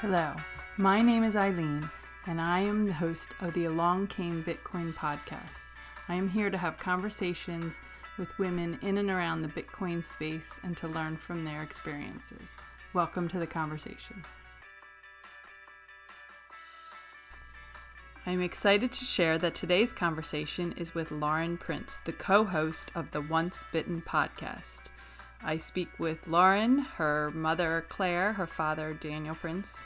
Hello, my name is Eileen, and I am the host of the Along Came Bitcoin podcast. I am here to have conversations with women in and around the Bitcoin space and to learn from their experiences. Welcome to the conversation. I'm excited to share that today's conversation is with Lauren Prince, the co host of the Once Bitten podcast. I speak with Lauren, her mother Claire, her father Daniel Prince,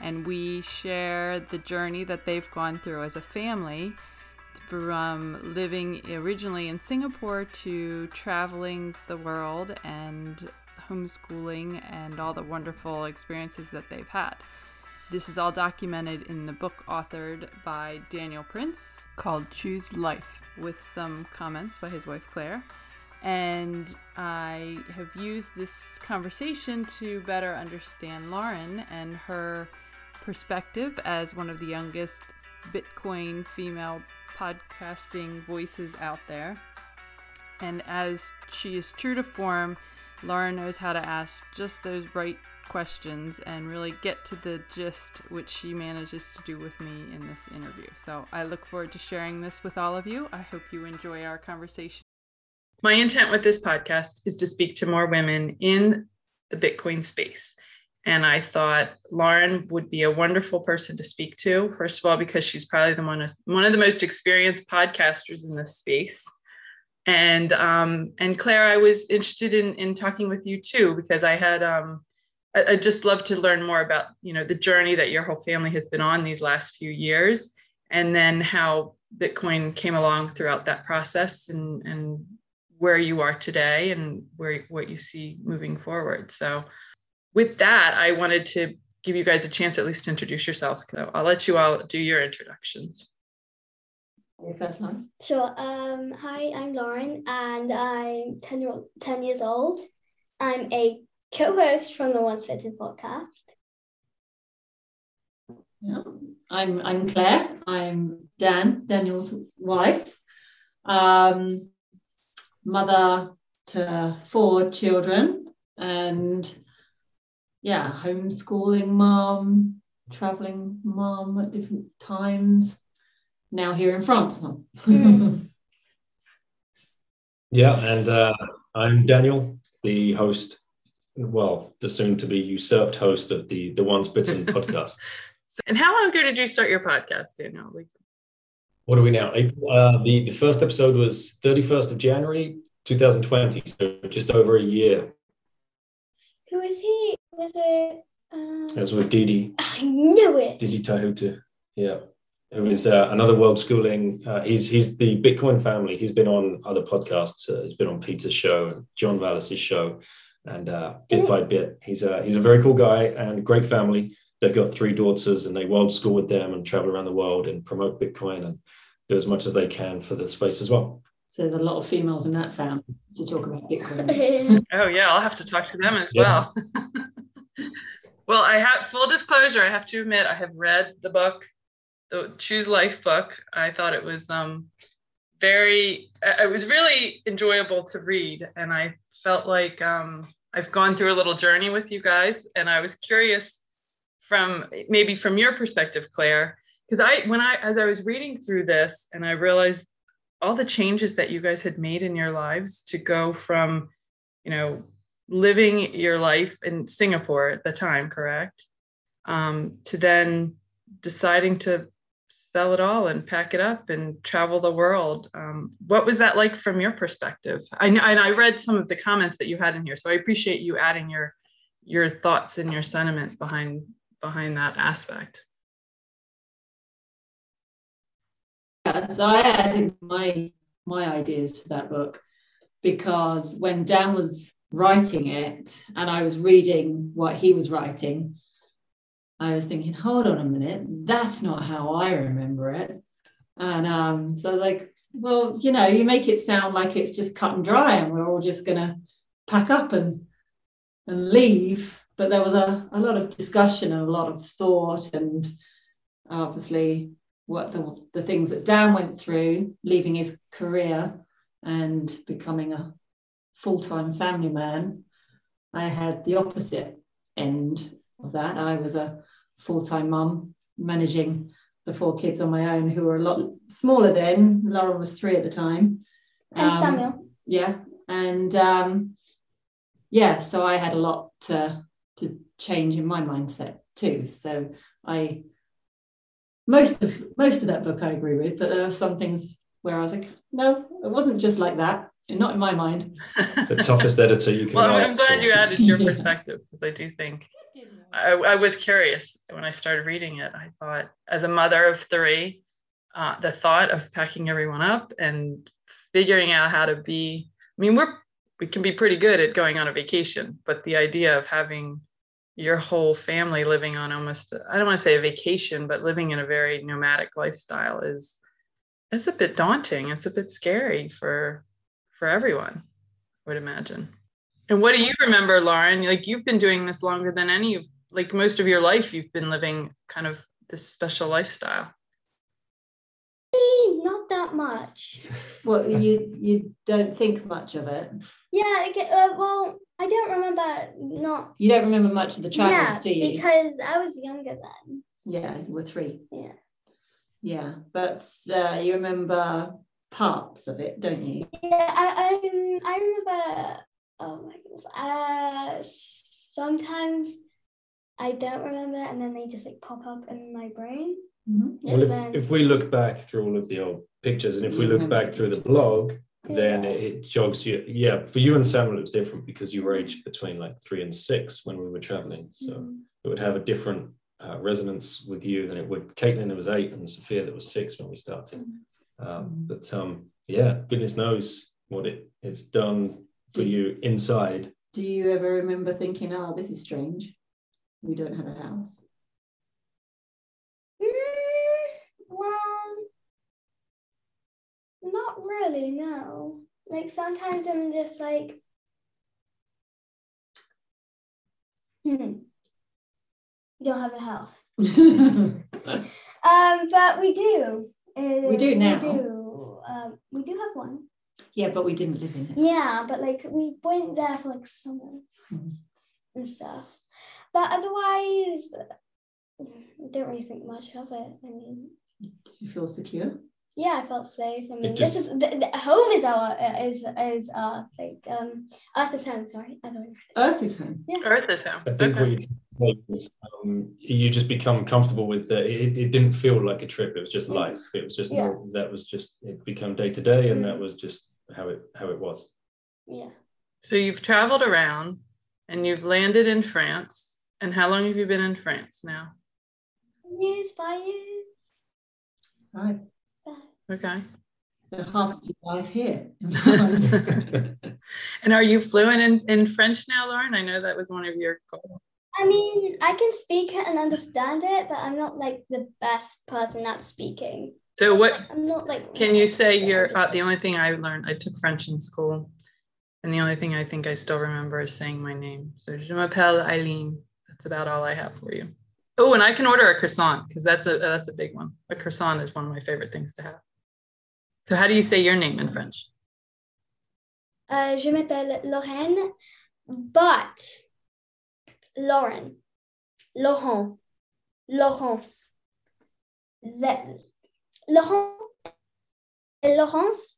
and we share the journey that they've gone through as a family from living originally in Singapore to traveling the world and homeschooling and all the wonderful experiences that they've had. This is all documented in the book authored by Daniel Prince called Choose Life, with some comments by his wife Claire. And I have used this conversation to better understand Lauren and her perspective as one of the youngest Bitcoin female podcasting voices out there. And as she is true to form, Lauren knows how to ask just those right questions and really get to the gist, which she manages to do with me in this interview. So I look forward to sharing this with all of you. I hope you enjoy our conversation. My intent with this podcast is to speak to more women in the Bitcoin space. And I thought Lauren would be a wonderful person to speak to. First of all, because she's probably the one, one of the most experienced podcasters in this space. And um, and Claire, I was interested in in talking with you too because I had um, I, I just love to learn more about you know the journey that your whole family has been on these last few years, and then how Bitcoin came along throughout that process and and where you are today and where what you see moving forward. So with that, I wanted to give you guys a chance at least to introduce yourselves. So I'll let you all do your introductions. Sure. Um, hi, I'm Lauren, and I'm 10, year, 10 years old. I'm a co-host from the Once Bitten podcast. Yeah, I'm I'm Claire. I'm Dan, Daniel's wife, um, mother to four children, and yeah, homeschooling mom, traveling mom at different times. Now here in France. Mm. yeah, and uh, I'm Daniel, the host, well, the soon to be usurped host of the the Once Bitten podcast. And how long ago did you start your podcast, Daniel? What are we now? Uh, the the first episode was 31st of January 2020, so just over a year. Who is he? Was it? Um... It was with Didi. I knew it. Didi Taihuttu. Yeah. It was uh, another world schooling. Uh, he's he's the Bitcoin family. He's been on other podcasts. Uh, he's been on Peter's show and John Vallis's show, and uh, bit by bit, he's a he's a very cool guy and a great family. They've got three daughters, and they world school with them and travel around the world and promote Bitcoin and do as much as they can for the space as well. So there's a lot of females in that family to talk about Bitcoin. oh yeah, I'll have to talk to them as yeah. well. well, I have full disclosure. I have to admit, I have read the book, the Choose Life book. I thought it was um, very, it was really enjoyable to read, and I felt like um, I've gone through a little journey with you guys, and I was curious from maybe from your perspective, Claire, because I when I as I was reading through this, and I realized all the changes that you guys had made in your lives to go from, you know, living your life in Singapore at the time, correct? Um, to then deciding to sell it all and pack it up and travel the world. Um, what was that like from your perspective? I know, and I read some of the comments that you had in here, so I appreciate you adding your your thoughts and your sentiment behind behind that aspect. Yeah, so I added my my ideas to that book because when Dan was writing it and I was reading what he was writing, I was thinking, hold on a minute, that's not how I remember it. And um, so I was like, well, you know, you make it sound like it's just cut and dry and we're all just going to pack up and and leave. But there was a, a lot of discussion and a lot of thought and obviously what the, the things that Dan went through, leaving his career and becoming a full time family man, I had the opposite end of that. I was a full time mum, managing the four kids on my own who were a lot smaller then. Lauren was three at the time. And Um, Samuel. Yeah. And um, yeah, so I had a lot to, to change in my mindset too. So I most of most of that book I agree with, but there are some things where I was like, no, it wasn't just like that. Not in my mind. The toughest editor you can well, I'm, ask I'm glad for. you added your perspective because I do think I, I was curious when I started reading it. I thought, as a mother of three, uh, the thought of packing everyone up and figuring out how to be. I mean, we're we can be pretty good at going on a vacation, but the idea of having your whole family living on almost I don't want to say a vacation, but living in a very nomadic lifestyle is it's a bit daunting. It's a bit scary for for everyone, I would imagine. And what do you remember, Lauren? Like you've been doing this longer than any of like most of your life you've been living kind of this special lifestyle. Eh, Not that much. Well, you you don't think much of it. Yeah, like, uh, well, I don't remember not. You don't remember much of the travels, yeah, do you? because I was younger then. yeah, you were three. Yeah. Yeah, but uh, you remember parts of it, don't you? Yeah, I I, I remember. Oh my goodness. Uh, sometimes I don't remember, and then they just like pop up in my brain. Well, And then- if, if we look back through all of the old pictures and if we look back through the blog, then Yeah. it, jogs you. Yeah, for you and Samuel, it was different because you were aged between like three and six when we were traveling. So Mhm. it would have a different uh, resonance with you than it would Caitlin, that was eight, and Sophia, that was six when we started. Um, but um, yeah, goodness knows what it, it's done for you inside. Do you ever remember thinking, oh, this is strange? We don't have a house. Mm, well, not really. No. Like sometimes I'm just like, hmm. We don't have a house. Um, but we do. Uh, We do now. We do. Um, we do have one. yeah, but we didn't live in it. Yeah, but like we went there for like summer Mhm. and stuff. But otherwise, I don't really think much of it. I mean, Do you feel secure? Yeah, I felt safe. I mean, just- this is the, the home is our is is our like um Earth is home. Sorry, I thought. Earth is home. Yeah. Earth is home. I think what Okay. you can say is um, you just become comfortable with the, it. It didn't feel like a trip. It was just life. It was just Yeah. nor- that was just it become day to day, and that was just how it how it was. Yeah. So you've traveled around and you've landed in France. And how long have you been in France now? Years, five years. Five. Okay. So half of your life here. And are you fluent in, in French now, Lauren? I know that was one of your goals. I mean, I can speak it and understand it, but I'm not like the best person at speaking. So what I'm not like. can you say I'm you're uh, the only thing I learned, I took French in school. And the only thing I think I still remember is saying my name. So je m'appelle Eileen. That's about all I have for you. Oh, and I can order a croissant because that's a that's a big one. A croissant is one of my favorite things to have. So how do you say your name in French? Uh, je m'appelle Lorraine, but Lauren, Laurent, Laurence, that Laurent, Laurence.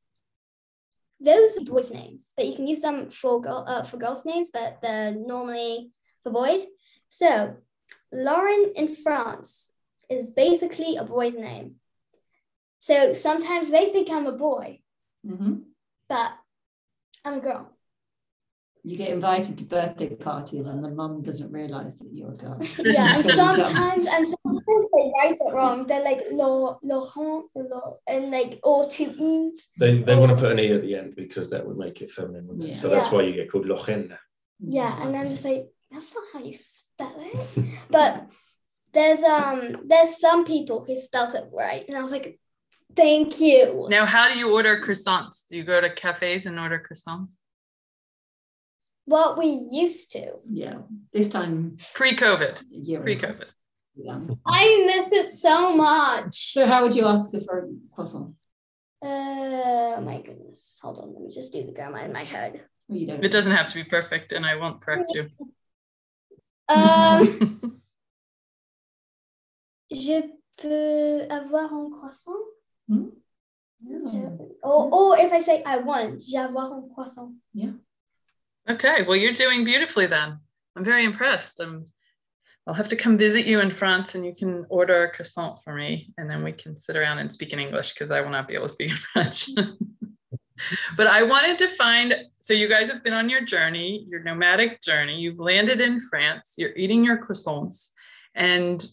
Those are boys' names, but you can use them for girl uh, for girls' names, but they're normally for boys. So, Lauren in France is basically a boy's name. So sometimes they think I'm a boy, Mhm. but I'm a girl. You get invited to birthday parties and the mum doesn't realise that you're a girl. Yeah, and Until you come. sometimes and sometimes they write it wrong. They're like Lo, Laurent, Lo, and like or two e's. They they want to put an e at the end because that would make it feminine, wouldn't Yeah. it? So that's Yeah. why you get called Lorraine. Yeah, and I'm just like, that's not how you spell it. But there's um there's some people who spelt it right, and I was like, thank you. Now, how do you order croissants? Do you go to cafes and order croissants? What we used to. Yeah. This time, Pre-COVID. a year Pre-COVID. Yeah. I miss it so much. So how would you ask her for a croissant? Uh, my goodness. Hold on, let me just do the grammar in my head. Well, you don't. It doesn't have to be perfect, and I won't correct you. Um. je peux avoir un croissant? Yeah. Or, or if I say I want, j'avoir un croissant. Yeah. Okay, well, you're doing beautifully then. I'm very impressed. Um, I'll have to come visit you in France and you can order a croissant for me and then we can sit around and speak in English because I will not be able to speak in French. but I wanted to find so you guys have been on your journey, your nomadic journey. You've landed in France, you're eating your croissants, and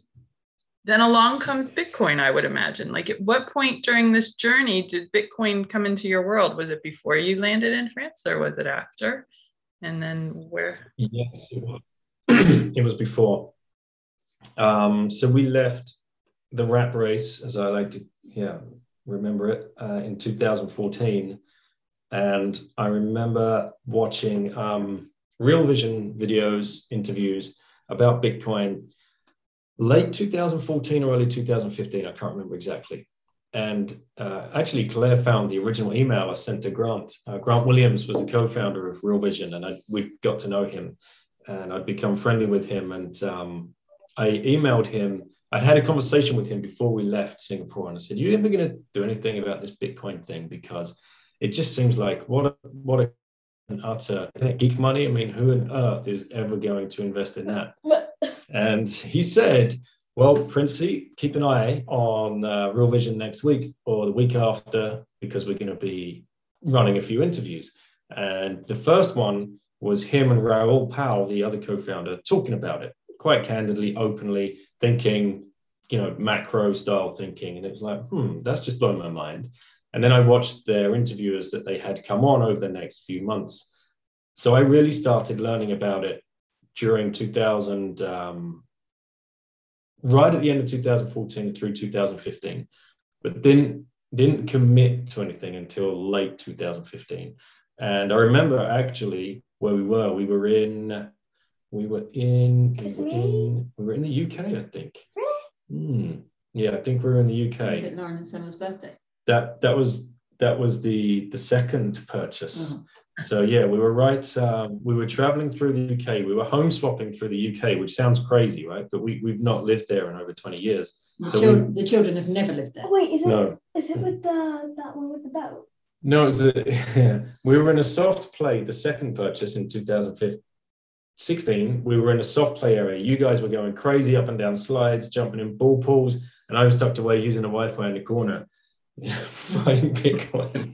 then along comes Bitcoin, I would imagine. Like, at what point during this journey did Bitcoin come into your world? Was it before you landed in France or was it after? And then where? Yes, it was. before. Um, so we left the rat race, as I like to, yeah, remember it, uh, in 2014. And I remember watching um, Real Vision videos, interviews about Bitcoin late 2014 or early 2015. I can't remember exactly. And uh, actually, Claire found the original email I sent to Grant. Uh, Grant Williams was the co-founder of Real Vision, and I, we got to know him, and I'd become friendly with him. And um, I emailed him. I'd had a conversation with him before we left Singapore, and I said, "You ever going to do anything about this Bitcoin thing? Because it just seems like what a, what a, an utter geek money. I mean, who on earth is ever going to invest in that?" And he said, well, Princey, keep an eye on uh, Real Vision next week or the week after, because we're going to be running a few interviews. And the first one was him and Raoul Pal, the other co founder, talking about it quite candidly, openly, thinking, you know, macro style thinking. And it was like, hmm, that's just blown my mind. And then I watched their interviewers that they had come on over the next few months. So I really started learning about it during 2000, um, right at the end of 2014 through 2015, but didn't didn't commit to anything until late 2015. And I remember actually where we were. We were in we were in we were in, we were in the UK, I think. Hmm. Yeah, I think we were in the UK. Was it Lauren and Summer's birthday? That that was that was the the second purchase. Mhm. So yeah, we were right. Um, we were traveling through the UK. We were home swapping through the UK, which sounds crazy, right? But we we've not lived there in over twenty years. The, So chil- the children have never lived there. Oh, wait, is it No. is it with the that one with the boat? No, it was the, yeah. we were in a soft play. The second purchase in 2016, we were in a soft play area. You guys were going crazy up and down slides, jumping in ball pools, and I was tucked away using the Wi-Fi in the corner, buying Bitcoin,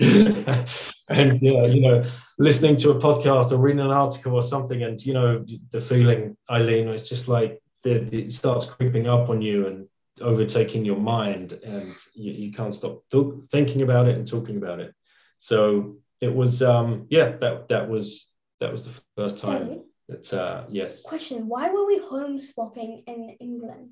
and yeah, you know, listening to a podcast or reading an article or something, and you know, the feeling, Eileen, it's just like the, it starts creeping up on you and overtaking your mind, and you, you can't stop th- thinking about it and talking about it. So it was, um, yeah, that that was that was the first time Daddy, that uh, yes, question: Why were we home swapping in England?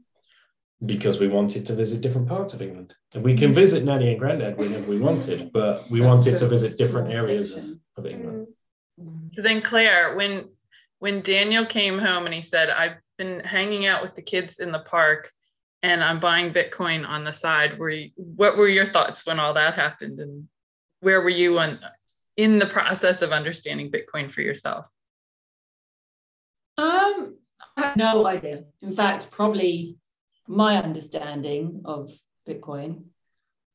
Because we wanted to visit different parts of England, and we can visit Nanny and Granddad whenever we wanted, but we That's wanted to visit different areas of, of England. Mm. So then, Claire, when when Daniel came home and he said, "I've been hanging out with the kids in the park, and I'm buying Bitcoin on the side," were you, what were your thoughts when all that happened, and where were you on in the process of understanding Bitcoin for yourself? Um, I have no idea. In fact, probably my understanding of Bitcoin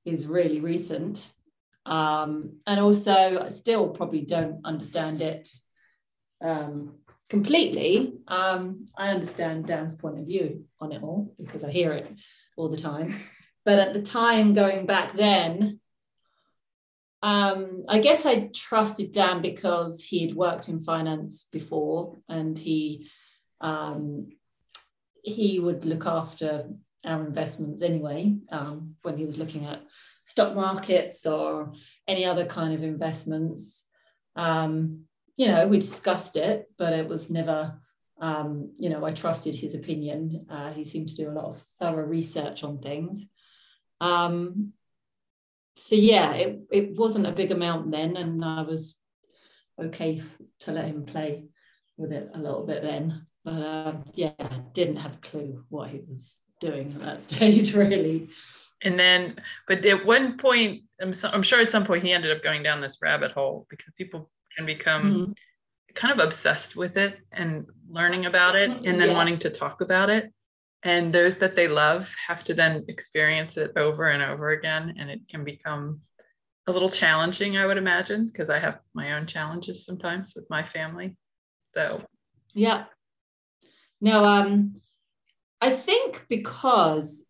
is really recent. Um, and also, I still probably don't understand it um, completely. Um, I understand Dan's point of view on it all because I hear it all the time. But at the time, going back then, um, I guess I trusted Dan because he had worked in finance before and he um, he would look after our investments anyway um, when he was looking at stock markets or any other kind of investments. Um, you know, we discussed it, but it was never, um, you know, I trusted his opinion. Uh, he seemed to do a lot of thorough research on things. Um, so yeah, it, it wasn't a big amount then, and I was okay to let him play with it a little bit then. But um, yeah, didn't have a clue what he was doing at that stage, really. And then, but at one point, I'm, so, I'm sure at some point he ended up going down this rabbit hole because people can become Mhm. kind of obsessed with it and learning about it and then Yeah. wanting to talk about it. and those that they love have to then experience it over and over again and it can become a little challenging i would imagine because i have my own challenges sometimes with my family so yeah no um i think because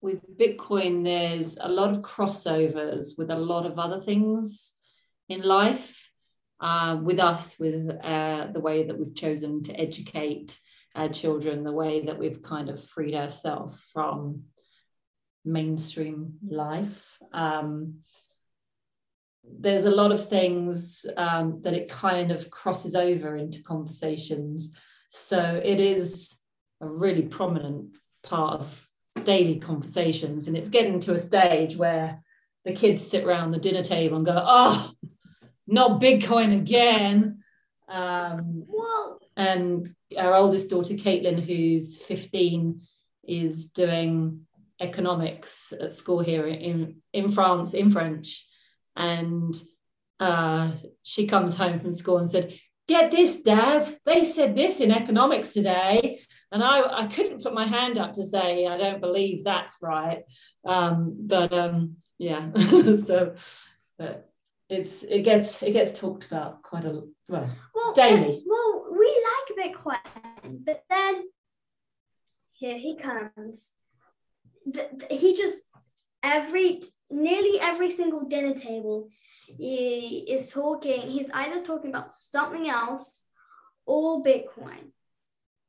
with bitcoin there's a lot of crossovers with a lot of other things in life uh, with us with uh, the way that we've chosen to educate our children the way that we've kind of freed ourselves from mainstream life. Um, there's a lot of things um, that it kind of crosses over into conversations. So it is a really prominent part of daily conversations. And it's getting to a stage where the kids sit around the dinner table and go, oh, not Bitcoin again. Um, and our oldest daughter, Caitlin, who's 15, is doing economics at school here in, in France, in French. And uh, she comes home from school and said, Get this, Dad. They said this in economics today. And I, I couldn't put my hand up to say, I don't believe that's right. Um, but um, yeah, so but it's it gets it gets talked about quite a well, Well, daily. well, we like Bitcoin, but then here he comes. Th- th- he just every nearly every single dinner table he is talking. He's either talking about something else or Bitcoin.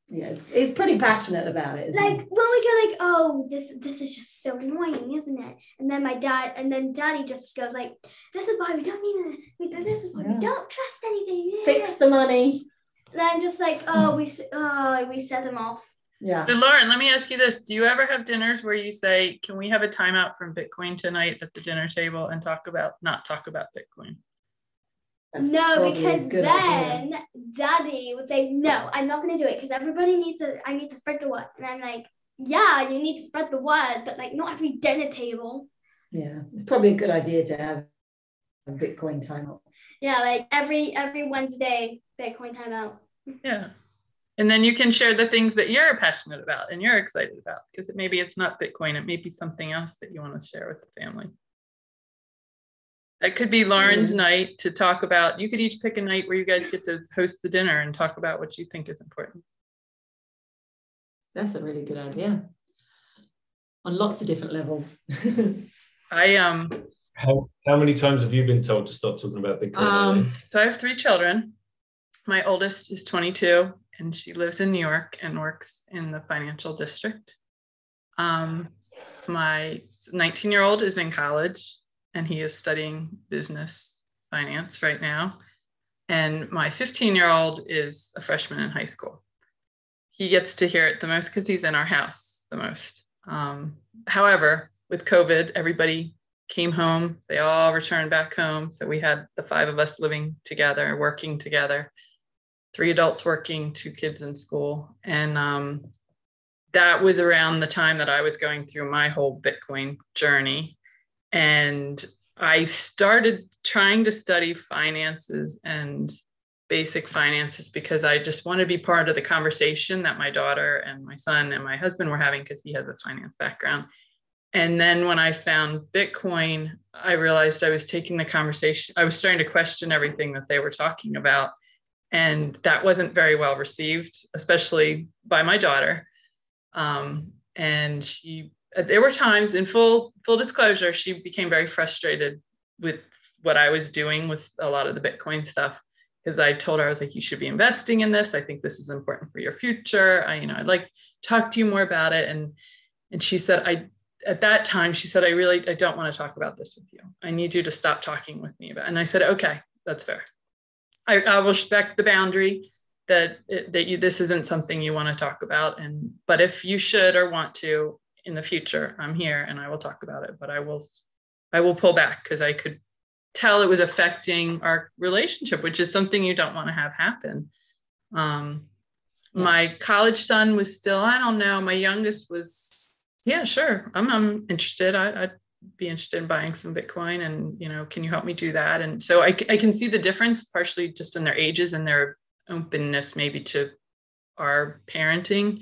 Yeah, it's, it's pretty passionate about it. Like it? when we go like, oh, this this is just so annoying, isn't it? And then my dad, and then Daddy just goes like, this is why we don't need This is why Yeah. we don't trust anything. Fix the money. And I'm just like, oh, we oh, we set them off. Yeah. So lauren let me ask you this do you ever have dinners where you say can we have a timeout from bitcoin tonight at the dinner table and talk about not talk about bitcoin That's no, because good idea. then Daddy would say, no, I'm not gonna do it because everybody needs to. I need to spread the word, and I'm like, yeah, you need to spread the word, but like not every dinner table. Yeah, it's probably a good idea to have a Bitcoin timeout. Yeah, like every every Wednesday, Bitcoin timeout. yeah and then you can share the things that you're passionate about and you're excited about because it, maybe it's not bitcoin it may be something else that you want to share with the family that could be lauren's Mhm. night to talk about you could each pick a night where you guys get to host the dinner and talk about what you think is important That's a really good idea. On lots of different levels. i um How, how many times have you been told to stop talking about Bitcoin? Um, so I have three children. My oldest is 22 and she lives in New York and works in the financial district. Um, my 19 year old is in college and he is studying business finance right now. And my 15 year old is a freshman in high school. He gets to hear it the most because he's in our house the most. Um, however, with COVID, everybody came home. They all returned back home. So we had the five of us living together, working together, three adults working, two kids in school. And um, that was around the time that I was going through my whole Bitcoin journey. And I started trying to study finances and basic finances because I just want to be part of the conversation that my daughter and my son and my husband were having because he has a finance background. And then when I found Bitcoin, I realized I was taking the conversation, I was starting to question everything that they were talking about. And that wasn't very well received, especially by my daughter. Um, and she, there were times in full, full disclosure, she became very frustrated with what I was doing with a lot of the Bitcoin stuff. Because I told her, I was like, you should be investing in this. I think this is important for your future. I, you know, I'd like talk to you more about it. And and she said, I at that time, she said, I really I don't want to talk about this with you. I need you to stop talking with me about it. And I said, okay, that's fair. I, I will respect the boundary that that you this isn't something you want to talk about. And but if you should or want to in the future, I'm here and I will talk about it. But I will I will pull back because I could tell it was affecting our relationship, which is something you don't want to have happen. Um, Yeah. My college son was still, I don't know, my youngest was, yeah, sure, I'm, I'm interested. I, I'd be interested in buying some Bitcoin and, you know, can you help me do that? And so I, I can see the difference partially just in their ages and their openness maybe to our parenting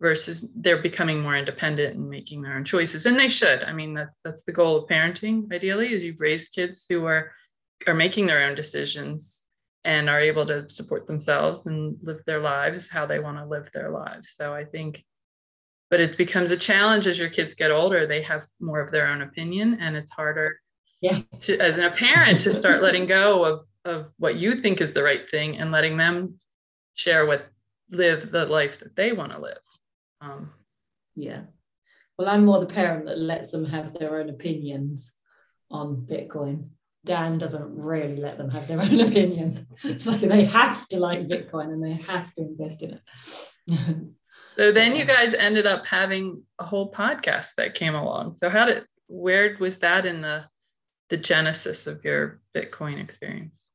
versus they're becoming more independent and making their own choices. And they should. I mean that's that's the goal of parenting ideally is you've raised kids who are are making their own decisions and are able to support themselves and live their lives how they want to live their lives. So i think but it becomes a challenge as your kids get older. They have more of their own opinion and it's harder yeah. to, as a parent to start letting go of of what you think is the right thing and letting them share what live the life that they want to live. Um, yeah. Well i'm more the parent that lets them have their own opinions on bitcoin. Dan doesn't really let them have their own opinion. It's like they have to like bitcoin and they have to invest in it so then you guys ended up having a whole podcast that came along so how did where was that in the the genesis of your bitcoin experience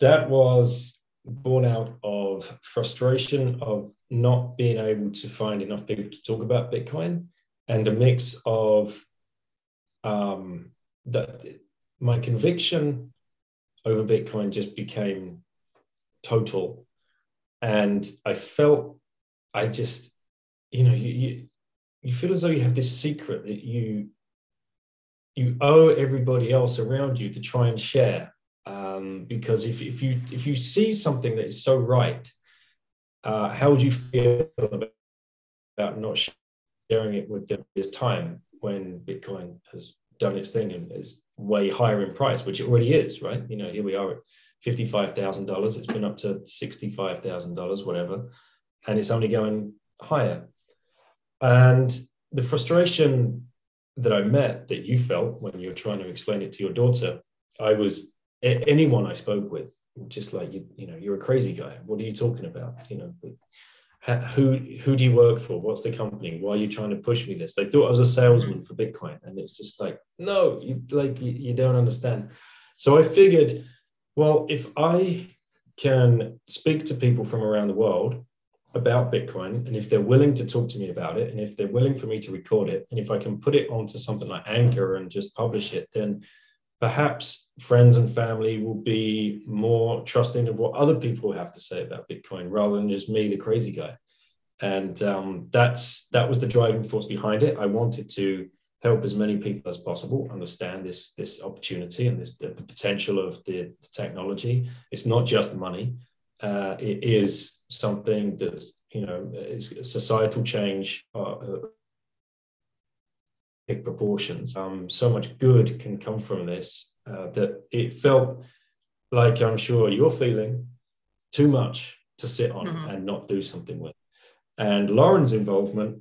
that was born out of frustration of not being able to find enough people to talk about Bitcoin and a mix of um, that my conviction over Bitcoin just became total. And I felt I just, you know, you, you, you feel as though you have this secret that you you owe everybody else around you to try and share um, because if, if you if you see something that is so right, uh, how would you feel about, not sharing it with them this time when Bitcoin has done its thing and is way higher in price, which it already is, right? You know, here we are at fifty-five thousand dollars. It's been up to sixty-five thousand dollars, whatever, and it's only going higher. And the frustration that I met that you felt when you were trying to explain it to your daughter, I was anyone I spoke with, just like you, you know, you're a crazy guy. What are you talking about? You know, who who do you work for? What's the company? Why are you trying to push me this? They thought I was a salesman for Bitcoin, and it's just like, no, you like you, you don't understand. So I figured, well, if I can speak to people from around the world about Bitcoin, and if they're willing to talk to me about it, and if they're willing for me to record it, and if I can put it onto something like Anchor and just publish it, then perhaps friends and family will be more trusting of what other people have to say about Bitcoin rather than just me, the crazy guy. And um, that's that was the driving force behind it. I wanted to help as many people as possible understand this this opportunity and this the, potential of the, the, technology. It's not just money; uh, it is something that's you know is societal change. Uh, big proportions. Um, so much good can come from this uh, that it felt like I'm sure you're feeling too much to sit on mm-hmm. and not do something with. And Lauren's involvement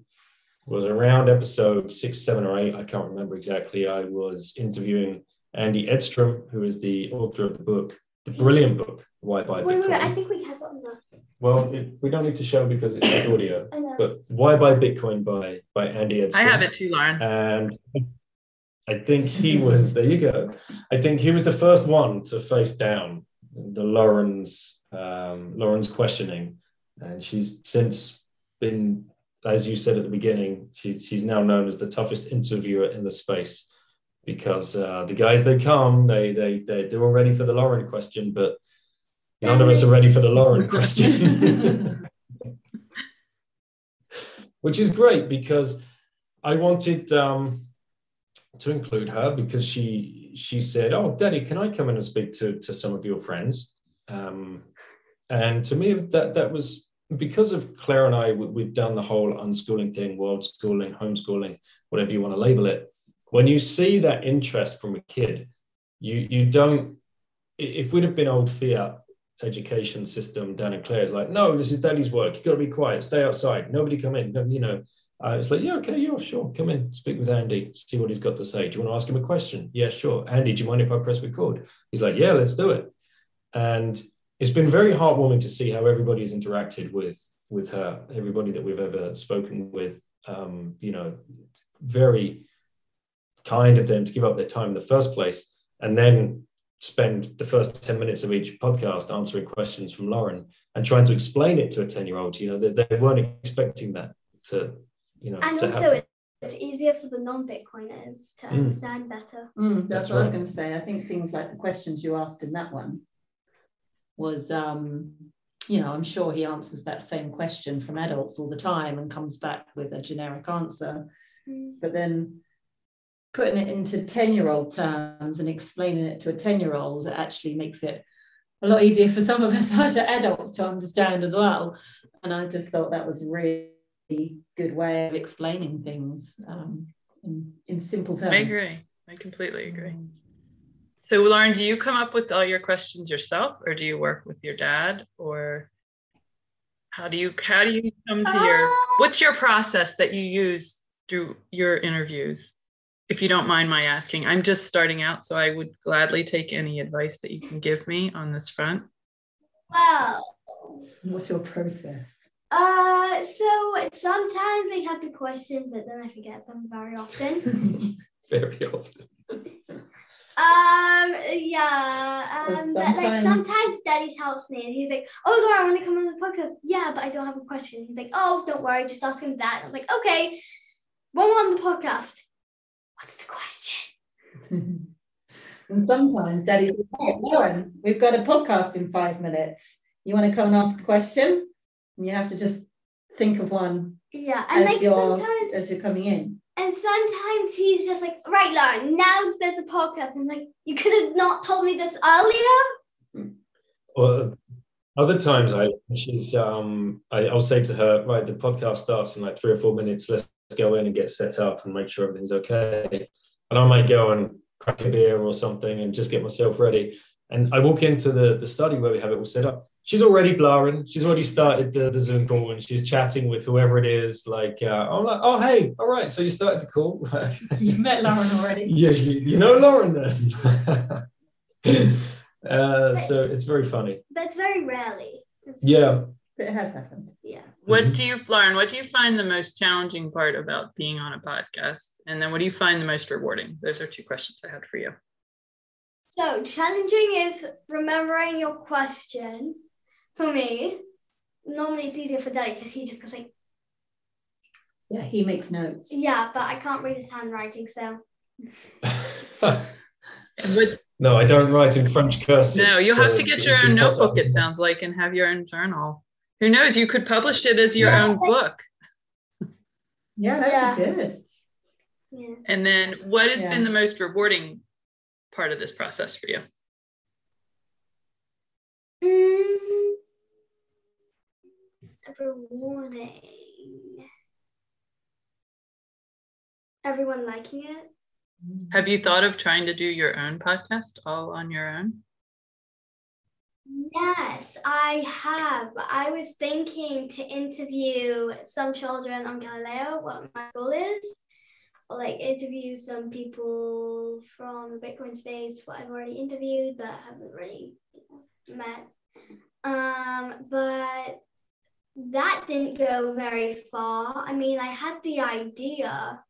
was around episode six, seven, or eight. I can't remember exactly. I was interviewing Andy Edstrom, who is the author of the book, the brilliant book, Why Buy Bitcoin. Wait, wait, I think we have it on that. Well, it, we don't need to show because it's audio. But why buy Bitcoin by by Andy Edstrom? I have it too, Lauren. And I think he was there. You go. I think he was the first one to face down the Lauren's um, Lauren's questioning, and she's since been, as you said at the beginning, she's she's now known as the toughest interviewer in the space because uh, the guys they come, they they they they're all ready for the Lauren question, but None of us are ready for the Lauren question. Which is great because I wanted um, to include her because she she said, "Oh, Daddy, can I come in and speak to to some of your friends?" Um, and to me, that that was because of Claire and I. We, have done the whole unschooling thing, world schooling, homeschooling, whatever you want to label it. When you see that interest from a kid, you you don't. If we'd have been old fiat, education system down in Claire is like, no, this is daddy's work. You've got to be quiet, stay outside, nobody come in. You know, uh, it's like, yeah, okay, yeah, sure, come in, speak with Andy, see what he's got to say. Do you want to ask him a question? Yeah, sure. Andy, do you mind if I press record? He's like, yeah, let's do it. And it's been very heartwarming to see how everybody has interacted with with her. Everybody that we've ever spoken with, um, you know, very kind of them to give up their time in the first place, and then spend the first 10 minutes of each podcast answering questions from Lauren and trying to explain it to a 10 year old. You know, they, they, weren't expecting that to, you know, and to also happen. it's easier for the non Bitcoiners to mm. understand better. Mm, that's, that's, what right. I was going to say. I think things like the questions you asked in that one was um, you know, I'm sure he answers that same question from adults all the time and comes back with a generic answer. Mm. But then putting it into 10 year old terms and explaining it to a 10 year old actually makes it a lot easier for some of us adults to understand as well. And I just thought that was really good way of explaining things um, in, in simple terms. I agree. I completely agree. So, Lauren, do you come up with all your questions yourself, or do you work with your dad, or how do you how do you come to your Uh, what's your process that you use through your interviews? If you don't mind my asking, I'm just starting out, so I would gladly take any advice that you can give me on this front. Well, What's your process? uh, so sometimes I have the questions, but then I forget them very often. Very often. Um, yeah, um, but like sometimes- Daddy helps me, and he's like, "Oh, Laura, I want to come on the podcast." Yeah, but I don't have a question. He's like, "Oh, don't worry, just ask him that." I was like, "Okay, one more on the podcast. What's the question?" and sometimes daddy's like, "Oh, Lauren, we've got a podcast in five minutes. You want to come and ask a question? And you have to just think of one Yeah, and as like you're sometimes, as you're coming in. And sometimes he's just like, "Right, Lauren, now there's a podcast." I'm like, "You could have not told me this earlier." Well, other times I she's um I, I'll say to her, right, the podcast starts in like three or four minutes. Let's go in and get set up and make sure everything's okay. And I might go and crack a beer or something and just get myself ready. And I walk into the the study where we have it all set up. She's already blaring. She's already started the, the Zoom call and she's chatting with whoever it is. Like, uh, I'm like, oh hey, all right. So you started the call. You've met Lauren already. yeah, you, you know Lauren then. uh, so it's very funny. That's very rarely. It's- Yeah. But it has happened. Yeah. What Mhm. do you, Lauren? What do you find the most challenging part about being on a podcast? And then what do you find the most rewarding? Those are two questions I had for you. So challenging is remembering your question. For me, normally it's easier for Daddy because he just goes like, Yeah, he makes notes. "Yeah," but I can't read his handwriting, so And no, I don't write in French cursive. no, you'll so have to get your own impossible. notebook, it sounds like, and have your own journal. Who knows? You could publish it as your Yeah. own book. Yeah, that'd be good. yeah. And then what has Yeah. been the most rewarding part of this process for you? Rewarding. Everyone liking it. Have you thought of trying to do your own podcast all on your own? Yes, I have. I was thinking to interview some children on Galileo, what my goal is, like interview some people from the Bitcoin space, what I've already interviewed but haven't really met. Um, but that didn't go very far. I mean, I had the idea,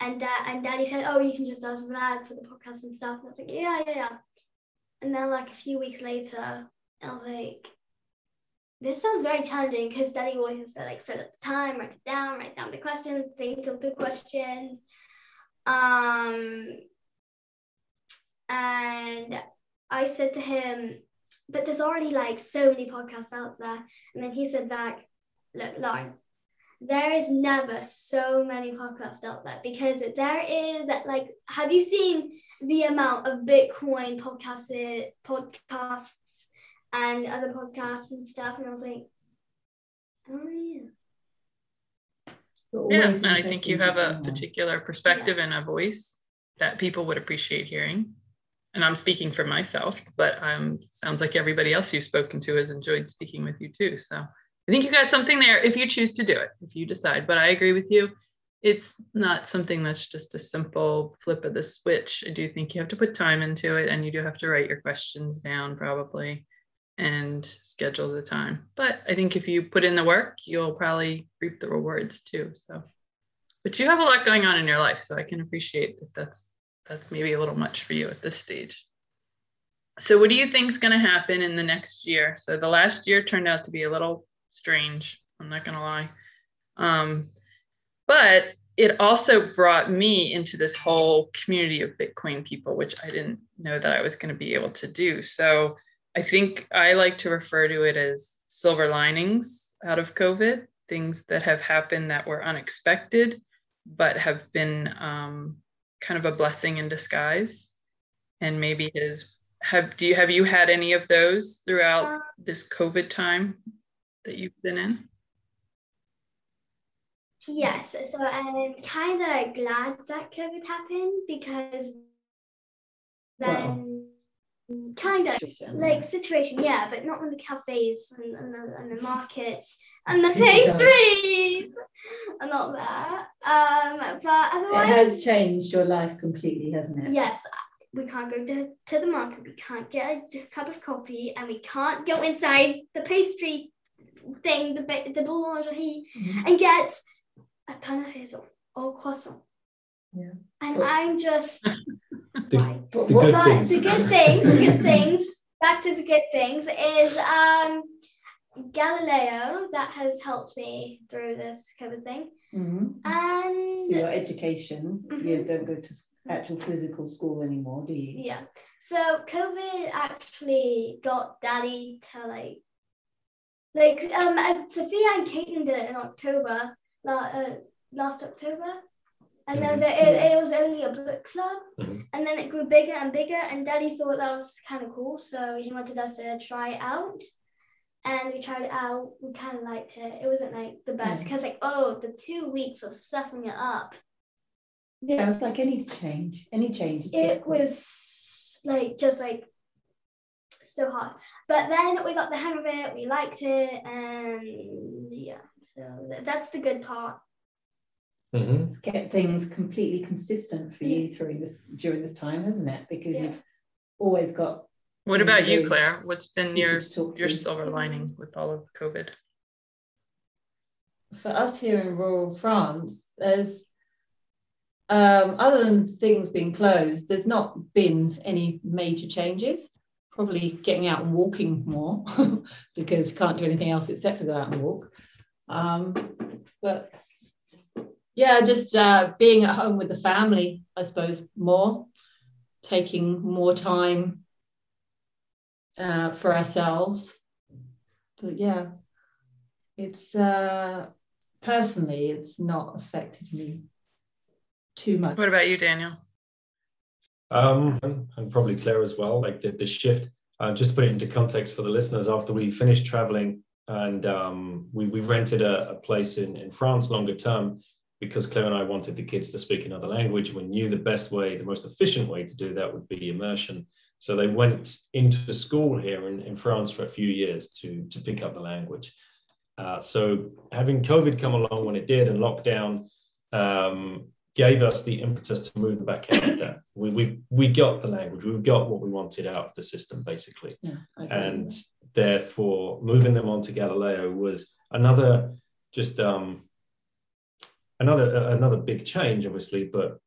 and da- and Daddy said, "Oh, you can just ask Vlad for the podcast and stuff." And I was like, "Yeah, yeah, yeah." And then, like a few weeks later, I was like, "This sounds very challenging," because Daddy always has to like set up the time, write it down, write down the questions, think of the questions. Um, and I said to him, "But there's already like so many podcasts out there." And then he said back, "Look, Lauren." There is never so many podcasts out there because there is like, have you seen the amount of Bitcoin podcasts, podcasts and other podcasts and stuff. And I was like, oh yeah. Yeah, and I think you have a how- particular perspective and a voice that people would appreciate hearing. And I'm speaking for myself, but um, sounds like everybody else you've spoken to has enjoyed speaking with you too. So I think you got something there if you choose to do it, if you decide. But I agree with you. It's not something that's just a simple flip of the switch. I do think you have to put time into it and you do have to write your questions down probably and schedule the time. But I think if you put in the work, you'll probably reap the rewards too. So but you have a lot going on in your life so i can appreciate if that's that's maybe a little much for you at this stage so what do you think is going to happen in the next year so the last year turned out to be a little strange i'm not going to lie um, but it also brought me into this whole community of bitcoin people which i didn't know that i was going to be able to do so i think i like to refer to it as silver linings out of COVID, things that have happened that were unexpected, but have been um, kind of a blessing in disguise. And maybe has have do you have you had any of those throughout uh, this COVID time that you've been in? Yes, so I'm kind of glad that COVID happened because then kind of like situation, yeah, but not in the cafes and, and, the, and the markets and the pastries and all that. Um, but otherwise, it has changed your life completely, hasn't it? Yes, we can't go to, to the market, we can't get a cup of coffee, and we can't go inside the pastry thing, the the boulangerie, mm-hmm. and get a pain au raisin or croissant. Yeah. And well, I'm just the, the, good things. the good things, the good things, back to the good things is um Galileo that has helped me through this COVID thing. Mm-hmm. And so your education, mm-hmm. you don't go to actual physical school anymore, do you? Yeah. So COVID actually got daddy to like like um Sophia and Caitlin did it in October uh, last October. And there was a, it, it was only a book club, mm-hmm. and then it grew bigger and bigger. And Daddy thought that was kind of cool, so he wanted us to try it out. And we tried it out. We kind of liked it. It wasn't like the best because, mm-hmm. like, oh, the two weeks of sussing it up. Yeah, it was like any change. Any change. It difficult. was like just like so hard. But then we got the hang of it. We liked it, and yeah. So that's the good part. Mm-hmm. It's get things completely consistent for you through this during this time, hasn't it? Because yeah. you've always got. What about you, Claire? What's been your your silver lining with all of COVID? For us here in rural France, there's um, other than things being closed, there's not been any major changes. Probably getting out and walking more because we can't do anything else except for go out and walk. Um, but yeah, just uh, being at home with the family, I suppose, more, taking more time uh, for ourselves. But yeah, it's uh, personally, it's not affected me too much. What about you, Daniel? Um, and probably Claire as well. Like the, the shift, uh, just to put it into context for the listeners, after we finished traveling and um, we, we rented a, a, place in, in France longer term because Claire and I wanted the kids to speak another language. We knew the best way, the most efficient way to do that would be immersion. So they went into school here in, in France for a few years to, to pick up the language. Uh, so having COVID come along when it did and lockdown um, gave us the impetus to move them back out there. We, we, we got the language, we got what we wanted out of the system basically. Yeah, and therefore moving them on to Galileo was another just um, another another big change, obviously, but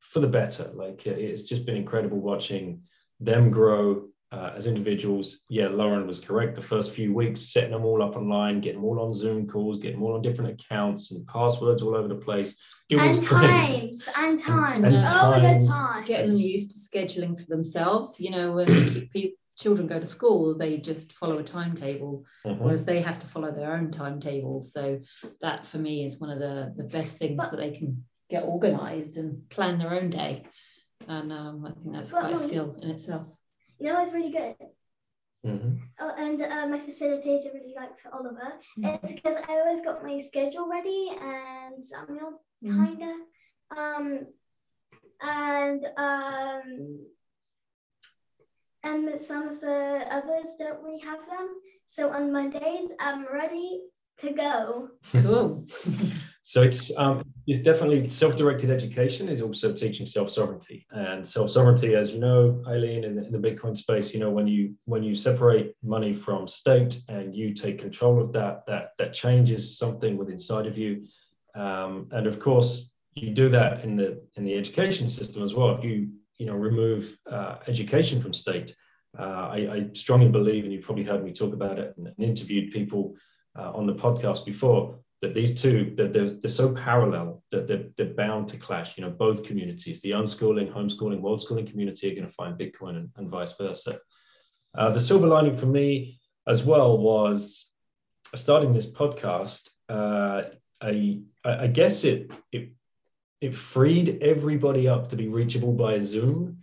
for the better. Like it's just been incredible watching them grow uh, as individuals. Yeah, Lauren was correct. The first few weeks, setting them all up online, getting them all on Zoom calls, getting them all on different accounts and passwords all over the place. It and times, and times, and, and times. the time. Getting them used to scheduling for themselves. You know, when people children go to school, they just follow a timetable, mm-hmm. whereas they have to follow their own timetable. So that for me is one of the, the best things but, that they can get organized and plan their own day. And um, I think that's quite a skill in itself. You know, it's really good. Mm-hmm. Oh, and uh, my facilitator really likes Oliver. Mm-hmm. It's because I always got my schedule ready and Samuel kind of. Um, and um, and some of the others don't really have them. So on Mondays, I'm ready to go. Cool. so it's um, it's definitely self-directed education is also teaching self-sovereignty and self-sovereignty, as you know, Eileen, in the, in the Bitcoin space, you know, when you when you separate money from state and you take control of that, that that changes something within inside of you. Um, and of course, you do that in the in the education system as well. If you you know remove uh, education from state. Uh, I, I, strongly believe, and you've probably heard me talk about it and, and interviewed people uh, on the podcast before, that these two that they're, they're so parallel that they're, they're bound to clash. You know, both communities, the unschooling, homeschooling, world schooling community, are going to find Bitcoin and, and vice versa. Uh, the silver lining for me as well was starting this podcast, uh, I, I guess it, it it freed everybody up to be reachable by Zoom,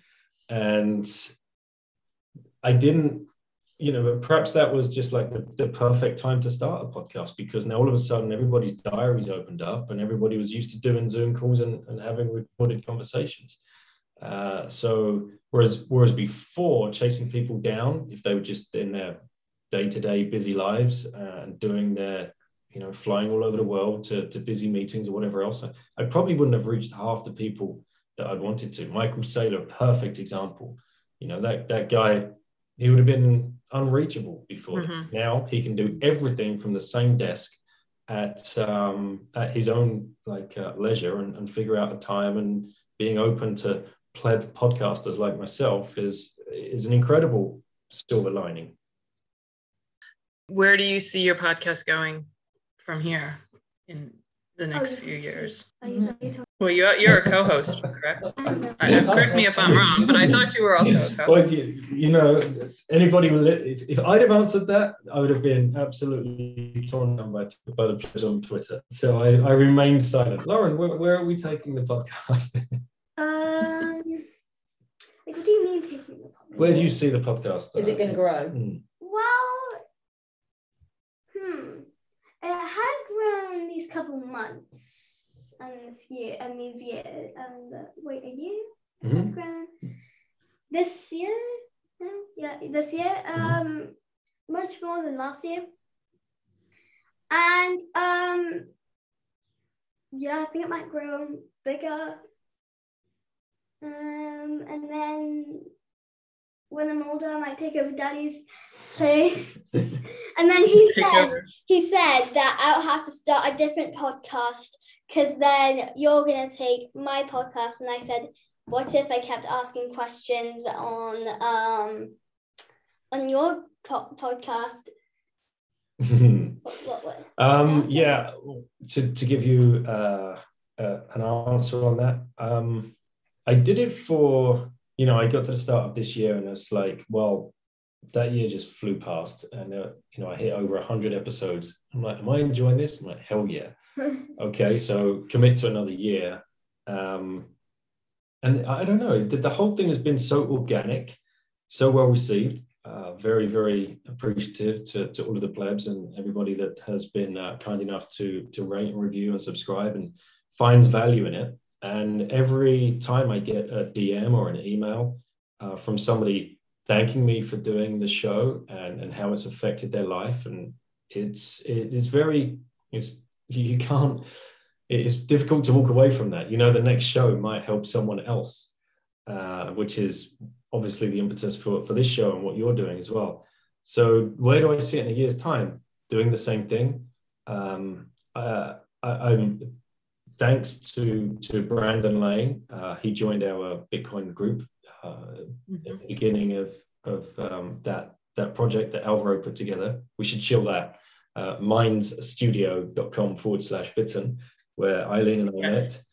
and I didn't, you know, perhaps that was just like the, the perfect time to start a podcast because now all of a sudden everybody's diaries opened up and everybody was used to doing Zoom calls and, and having recorded conversations. Uh, so whereas whereas before chasing people down if they were just in their day-to-day busy lives and doing their you know flying all over the world to, to busy meetings or whatever else. I, I probably wouldn't have reached half the people that I'd wanted to. Michael Saylor perfect example. You know that that guy he would have been unreachable before. Mm-hmm. now he can do everything from the same desk at um, at his own like uh, leisure and, and figure out a time. And being open to pleb podcasters like myself is is an incredible silver lining. Where do you see your podcast going from here in the next oh, few years? You, well, you're, you're a co-host, correct? I, correct me if I'm wrong, but I thought you were also a co-host. Well, you, you know, anybody will. If, if I'd have answered that, I would have been absolutely torn down by, by the players on Twitter. So I, I remained silent. Lauren, where, where are we taking the podcast? um, what do you mean taking the podcast? Where do you see the podcast? Is it going to grow? Hmm. Well, hmm, it has grown these couple months and this year and these years. And uh, wait, a year mm-hmm. has grown. This year, yeah, this year, mm-hmm. um, much more than last year. And um, yeah, I think it might grow bigger um, and then when I'm older, I might take over daddy's place. and then he said he said that I'll have to start a different podcast because then you're gonna take my podcast. And I said, what if I kept asking questions on um on your po- podcast? what, what, what? Um, yeah, to to give you uh, uh, an answer on that. Um, I did it for, you know, I got to the start of this year and it's like, well, that year just flew past and, uh, you know, I hit over 100 episodes. I'm like, am I enjoying this? I'm like, hell yeah. okay, so commit to another year. Um, and I don't know, the, the whole thing has been so organic, so well received. Uh, very, very appreciative to, to all of the plebs and everybody that has been uh, kind enough to to rate and review and subscribe and finds value in it. And every time I get a DM or an email uh, from somebody thanking me for doing the show and, and how it's affected their life, and it's it is very it's you can't it's difficult to walk away from that. You know, the next show might help someone else, uh, which is obviously the impetus for for this show and what you're doing as well. So where do I see it in a year's time? Doing the same thing. Um, uh, I, am thanks to to Brandon Lane. Uh, he joined our Bitcoin group uh, mm-hmm. at the beginning of of um, that that project that Alvaro put together. We should chill that. Uh, mindsstudio.com forward slash bitten, where Eileen and I yes. met.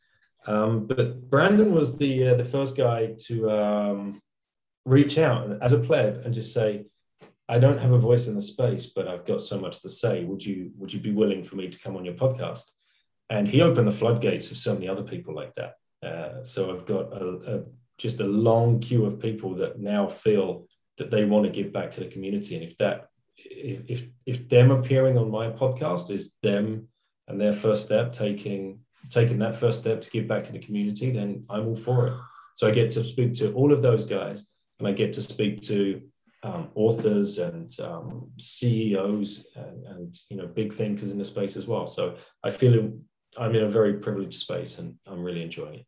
Um, but Brandon was the uh, the first guy to um, reach out as a pleb and just say, "I don't have a voice in the space, but I've got so much to say. Would you would you be willing for me to come on your podcast?" And he opened the floodgates of so many other people like that. Uh, so I've got a, a, just a long queue of people that now feel that they want to give back to the community. And if that, if, if, if them appearing on my podcast is them and their first step, taking taking that first step to give back to the community, then I'm all for it. So I get to speak to all of those guys, and I get to speak to um, authors and um, CEOs and, and, you know big thinkers in the space as well. So I feel I'm in a very privileged space and I'm really enjoying it.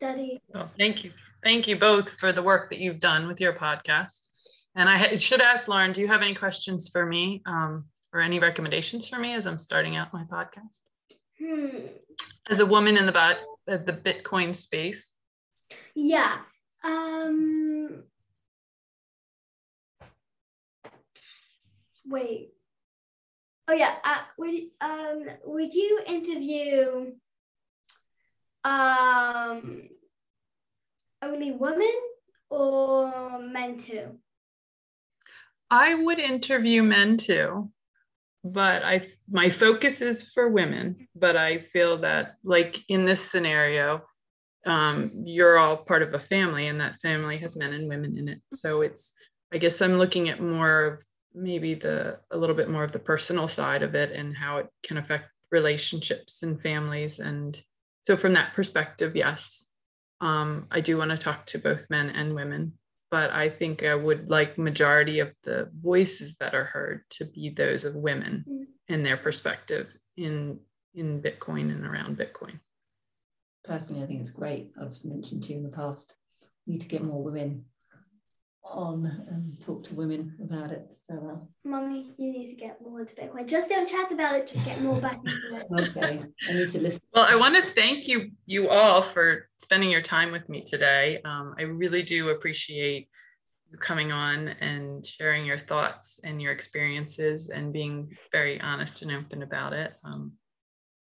Daddy. Oh, thank you. Thank you both for the work that you've done with your podcast. And I should ask Lauren, do you have any questions for me um, or any recommendations for me as I'm starting out my podcast? Hmm. As a woman in the, bot, uh, the Bitcoin space? Yeah. Um, wait. Oh yeah. Uh, would um would you interview um only women or men too? I would interview men too, but I my focus is for women. But I feel that like in this scenario, um, you're all part of a family, and that family has men and women in it. So it's I guess I'm looking at more of maybe the a little bit more of the personal side of it and how it can affect relationships and families. And so from that perspective, yes, um, I do want to talk to both men and women but I think I would like majority of the voices that are heard to be those of women mm. in their perspective in in Bitcoin and around Bitcoin. Personally, I think it's great. I've mentioned to you in the past, we need to get more women on and talk to women about it. So, uh, Mummy, you need to get more into Bitcoin. Just don't chat about it. Just get more back into it. okay, I need to listen. Well, I want to thank you, you all, for spending your time with me today. Um, I really do appreciate you coming on and sharing your thoughts and your experiences and being very honest and open about it. Um,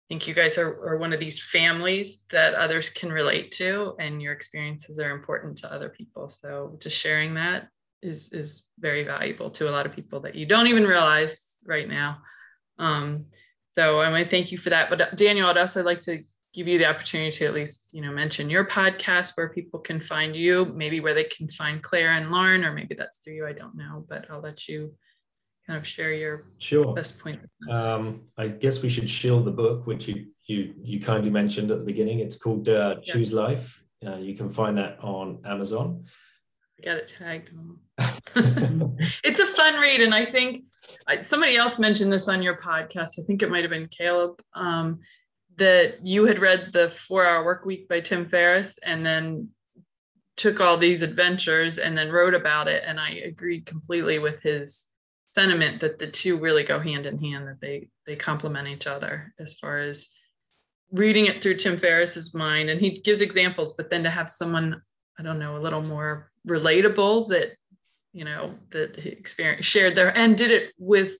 think you guys are, are one of these families that others can relate to and your experiences are important to other people. So just sharing that is is very valuable to a lot of people that you don't even realize right now. Um, so i want to thank you for that. But daniel i'd also like to give you the opportunity to at least you know mention your podcast where people can find you maybe where they can find claire and lauren or maybe that's through you i don't know but i'll let you kind of share your sure best points? Um, I guess we should shield the book, which you you you kindly mentioned at the beginning. It's called uh, Choose. Life. Uh, you can find that on Amazon. I got it tagged. it's a fun read, and I think somebody else mentioned this on your podcast. I think it might have been Caleb. Um, that you had read the Four Hour Work Week by Tim Ferriss, and then took all these adventures and then wrote about it. And I agreed completely with his sentiment that the two really go hand in hand that they they complement each other as far as reading it through tim ferriss's mind and he gives examples but then to have someone i don't know a little more relatable that you know that he experienced shared there and did it with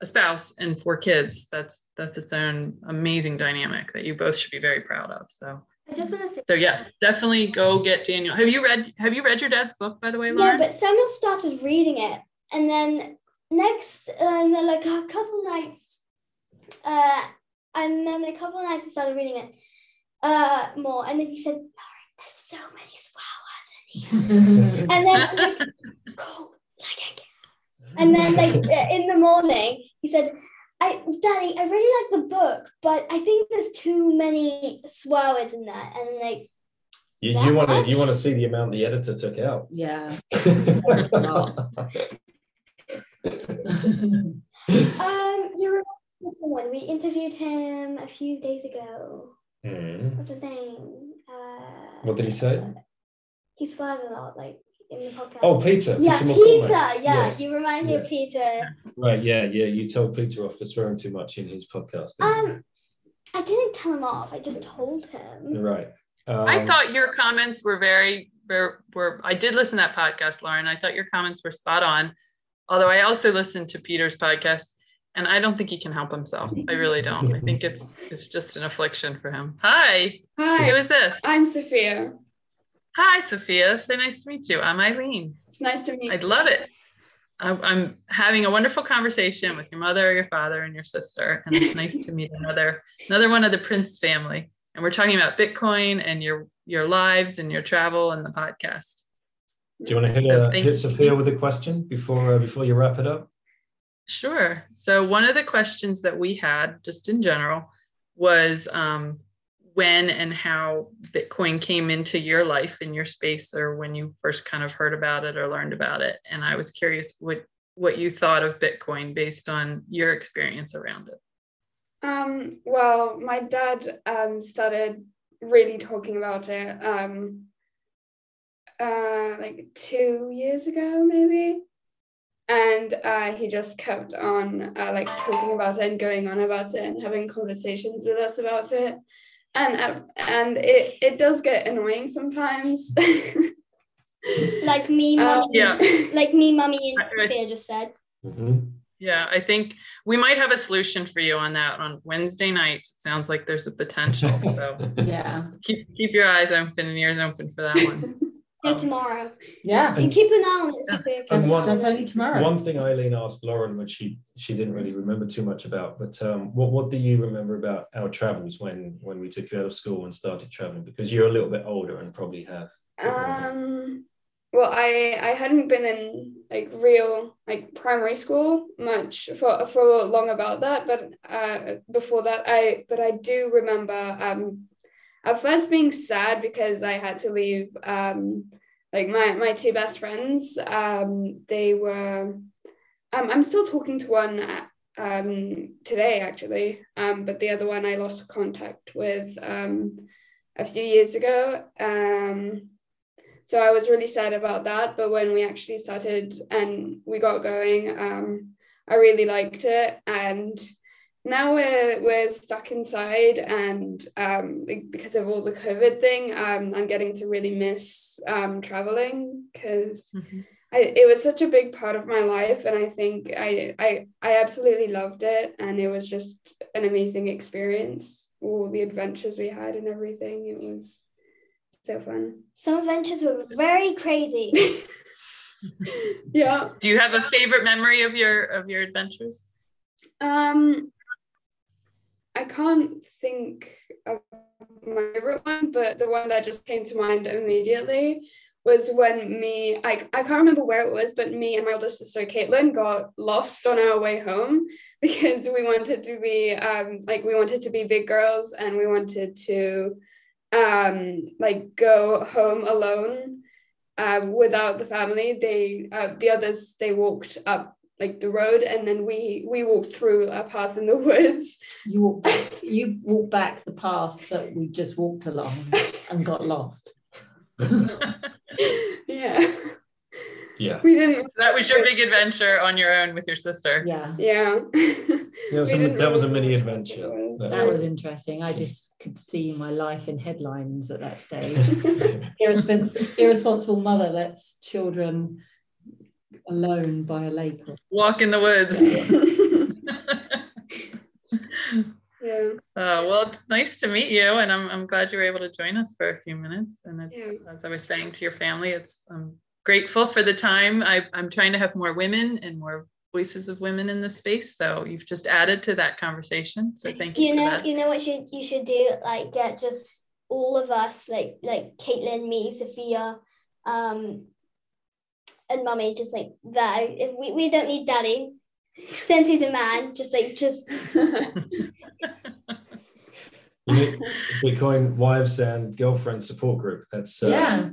a spouse and four kids that's that's its own amazing dynamic that you both should be very proud of so I just want to say. So yes, definitely go get Daniel. Have you read Have you read your dad's book, by the way, Lauren? No, but Samuel started reading it, and then next, and then like a couple nights, uh, and then a couple nights I started reading it uh, more, and then he said, "There's so many swallows in here," and then like, go like And then like in the morning, he said, I, Daddy, I really like the book, but I think there's too many swear words in that. And like, you, you want to you want to see the amount the editor took out? Yeah. um, you remember someone we interviewed him a few days ago. Mm. What's the name? Uh, what did he say? He swears a lot, like in the podcast. Oh, Peter. Yeah, Peter. Peter yeah, yes. you remind me yeah. of Peter. Right. Yeah. Yeah. You told Peter off for swearing too much in his podcast. Um, I didn't tell him off. I just told him. Right. Um, I thought your comments were very were, were I did listen to that podcast, Lauren. I thought your comments were spot on. Although I also listened to Peter's podcast and I don't think he can help himself. I really don't. I think it's it's just an affliction for him. Hi. Hi. Who is this? I'm Sophia. Hi, Sophia. So nice to meet you. I'm Eileen. It's nice to meet you. I'd love it. I'm having a wonderful conversation with your mother, your father, and your sister, and it's nice to meet another another one of the Prince family. And we're talking about Bitcoin and your your lives and your travel and the podcast. Do you want to hit, a, hit Sophia with a question before uh, before you wrap it up? Sure. So one of the questions that we had, just in general, was um, when and how Bitcoin came into your life in your space, or when you first kind of heard about it or learned about it. And I was curious what what you thought of Bitcoin based on your experience around it. Um, well, my dad um, started really talking about it um, uh, like two years ago, maybe. And uh, he just kept on uh, like talking about it and going on about it and having conversations with us about it. And uh, and it, it does get annoying sometimes. like me, uh, mommy, yeah. like me, mummy, and Sophia just said. Mm-hmm. Yeah, I think we might have a solution for you on that on Wednesday nights. It sounds like there's a potential. So yeah, keep keep your eyes open and ears open for that one. Till tomorrow. Yeah. You keep an eye on it. see if it And That's, one- that's only tomorrow. One thing Eileen asked Lauren, which she she didn't really remember too much about, but um, what what do you remember about our travels when when we took you out of school and started traveling? Because you're a little bit older and probably have. Um, well, I I hadn't been in like real like primary school much for for long about that, but uh, before that, I but I do remember um, at first being sad because I had to leave um, like my my two best friends. Um, they were. Um, I'm still talking to one um today actually, um, but the other one I lost contact with um a few years ago. Um so I was really sad about that. But when we actually started and we got going, um, I really liked it. And now we're we're stuck inside, and um, because of all the COVID thing, um, I'm getting to really miss um, traveling because Mhm. It was such a big part of my life, and I think I, I I absolutely loved it, and it was just an amazing experience. All the adventures we had and everything, it was so fun. Some adventures were very crazy. yeah. Do you have a favorite memory of your of your adventures? Um, I can't think of my favorite one, but the one that just came to mind immediately was when me, I, I can't remember where it was, but me and my older sister Caitlin got lost on our way home because we wanted to be um like we wanted to be big girls and we wanted to um like go home alone um without the family. They uh, the others they walked up like the road and then we we walked through a path in the woods You walk back, you walk back the path that we just walked along and got lost. yeah Yeah. we didn't That was your big adventure on your own with your sister. Yeah, yeah That was, a, didn't that was a mini know what it adventure. That- that was interesting. I just could see my life in headlines at that stage. Irrespons- irresponsible mother lets children alone by a lake. Or, Walk in the woods. yeah Uh, well, it's nice to meet you, and I'm, I'm glad you were able to join us for a few minutes. And it's, Yeah. as I was saying to your family, it's I'm grateful for the time. I, I'm trying to have more women and more voices of women in the space. So you've just added to that conversation. So thank you, you know, that. you know what you you should do? Like get just all of us, like like Caitlin, me, Sophia, um, and Mummy, just like that. If we, we don't need Daddy, since he's a man. Just like just You need Bitcoin wives and girlfriend support group. That's uh, yeah,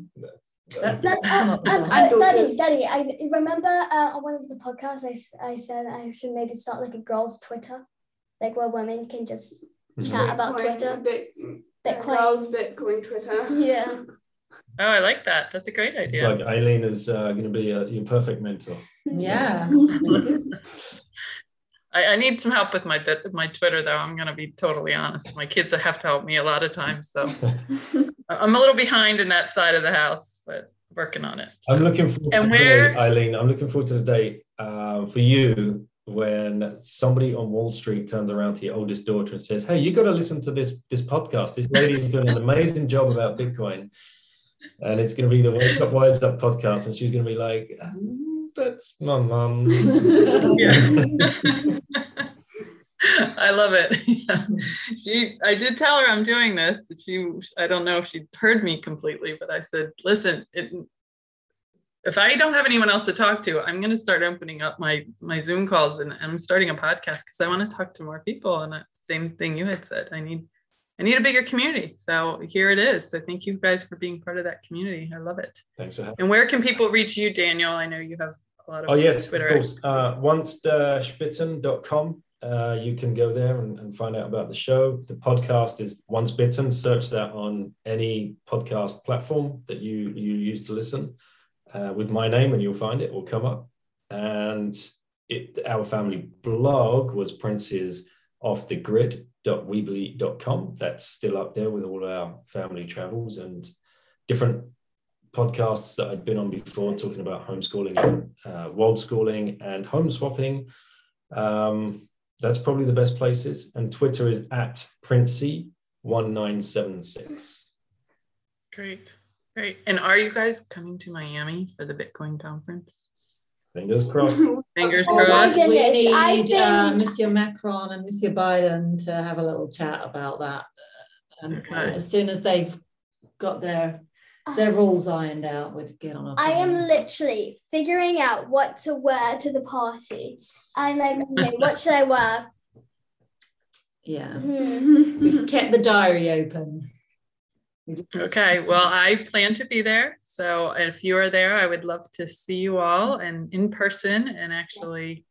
uh, Like, Come uh, up with uh, that. uh, Daddy. Daddy, I remember uh, on one of the podcasts, I, I said I should maybe start like a girls' Twitter, like where women can just Mhm. chat about Bitcoin, Twitter. Bit, Bitcoin. Girls Bitcoin Twitter. Yeah. Oh, I like that. That's a great It's idea. like Eileen is uh, going to be uh your perfect mentor. yeah. I, I need some help with my bit with my Twitter though. I'm gonna be totally honest. My kids have to help me a lot of times, so I'm a little behind in that side of the house, but working on it. I'm looking forward And to the where- day, Eileen. I'm looking forward to the day uh, for you when somebody on Wall Street turns around to your oldest daughter and says, "Hey, you got to listen to this this podcast. This lady is doing an amazing job about Bitcoin, and it's going to be the Wake Up Wise Up podcast." And she's going to be like, "Mm, "That's my mum." I love it. Yeah. She, I did tell her I'm doing this. She, I don't know if she heard me completely, but I said, listen, it, if I don't have anyone else to talk to, I'm going to start opening up my my Zoom calls and I'm starting a podcast because I want to talk to more people. And that same thing you had said, I need, I need a bigger community. So here it is. So thank you guys for being part of that community. I love it. Thanks for having. And where can people reach you, Daniel? I know you have a lot of Oh yes, Twitter. of course. Uh, once-bitten.com. Uh, you can go there and, and find out about the show. The podcast is Once Bitten. Search that on any podcast platform that you you use to listen uh, with my name, and you'll find it. Will come up. And it, our family blog was Princes Off the Grid.weebly.com. That's still up there with all our family travels and different podcasts that I'd been on before, talking about homeschooling uh, world schooling and home swapping. Um, that's probably the best places. And Twitter is at Princey1976. Great. Great. And are you guys coming to Miami for the Bitcoin conference? Fingers crossed. Fingers Oh crossed. goodness, we need I've uh, Monsieur Macron and Monsieur Biden to have a little chat about that. And Okay. as soon as they've got their their rules ironed out, we'd get on. I am literally figuring out what to wear to the party. I'm like, okay, what should I wear? Yeah, Hmm. we've kept the diary open. Okay. Well, I plan to be there. So if you are there, I would love to see you all mm-hmm. and in person and actually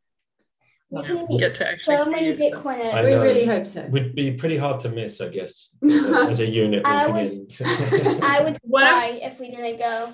We Yeah, can meet get to actually so see many you, so. Bitcoiners. I We really hope so. Would be pretty hard to miss, I guess, as a, as a unit I walking in. I would cry if we didn't go.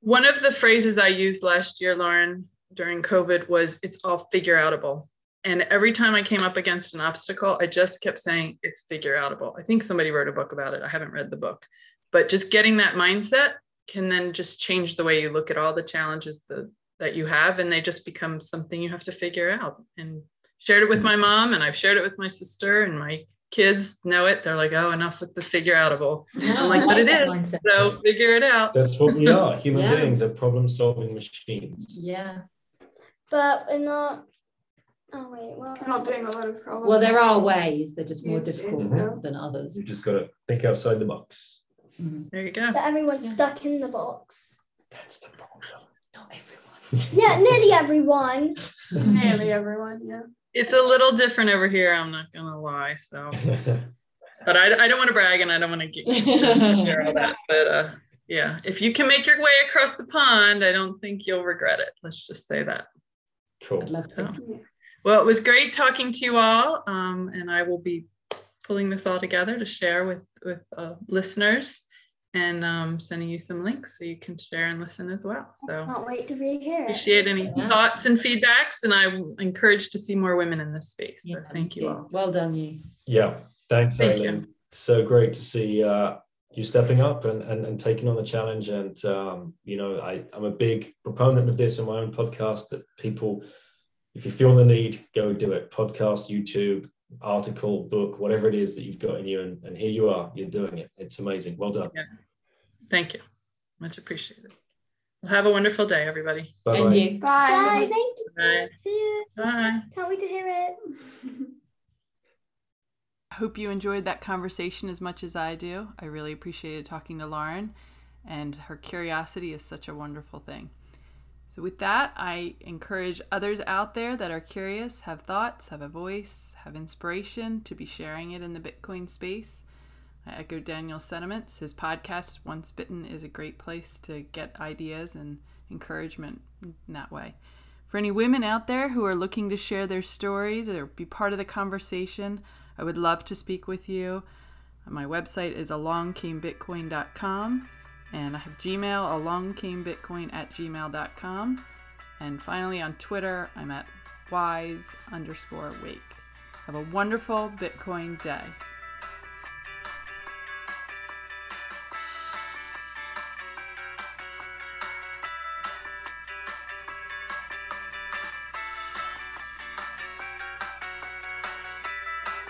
One of the phrases I used last year, Lauren, during COVID was it's all figure outable. And every time I came up against an obstacle, I just kept saying it's figure outable. I think somebody wrote a book about it. I haven't read the book, but just getting that mindset can then just change the way you look at all the challenges that, that you have. And they just become something you have to figure out. And shared it with my mom, and I've shared it with my sister, and my kids know it. They're like, oh, enough with the figure outable. No, like, I but it that is. mindset. So figure it out. That's what we are. Human Yeah. beings are problem solving machines. Yeah. But we're not. Oh wait, well, I'm not doing a lot of problems. Well, there are ways. They're just more Yes, yes, difficult no. than others. You just got to think outside the box. Mhm. There you go. But everyone's Yeah. stuck in the box. That's the problem. Not everyone. Yeah, nearly everyone. Nearly everyone, yeah. It's a little different over here. I'm not gonna lie. So, but I, I don't want to brag and I don't want to get share all that. But uh, yeah, if you can make your way across the pond, I don't think you'll regret it. Let's just say that. cool. I'd love to. So, well, it was great talking to you all, um, and I will be pulling this all together to share with with uh, listeners and um, sending you some links so you can share and listen as well. So. I Can't wait to be here. Appreciate any Yeah. thoughts and feedbacks, and I'm encouraged to see more women in this space. So Yeah, thank you all. Well done, you. Yeah, thanks, Thank Eileen. So great to see uh, you stepping up and, and, and taking on the challenge. And, um, you know, I, I'm a big proponent of this in my own podcast that people, if you feel the need, go do it. Podcast, YouTube, article, book, whatever it is that you've got in you. And, and here you are, you're doing it. It's amazing. Well done. Thank you. Much appreciated. Well, have a wonderful day, everybody. Bye And bye. you. Bye. Bye. Thank you. Bye. See you. Bye. Can't wait to hear it. I hope you enjoyed that conversation as much as I do. I really appreciated talking to Lauren, and her curiosity is such a wonderful thing. So, with that, I encourage others out there that are curious, have thoughts, have a voice, have inspiration to be sharing it in the Bitcoin space. I echo Daniel's sentiments. His podcast, Once Bitten, is a great place to get ideas and encouragement in that way. For any women out there who are looking to share their stories or be part of the conversation, I would love to speak with you. My website is alongcamebitcoin.com and I have Gmail, alongcamebitcoin at gmail.com. And finally on Twitter, I'm at wise underscore wake. Have a wonderful Bitcoin day.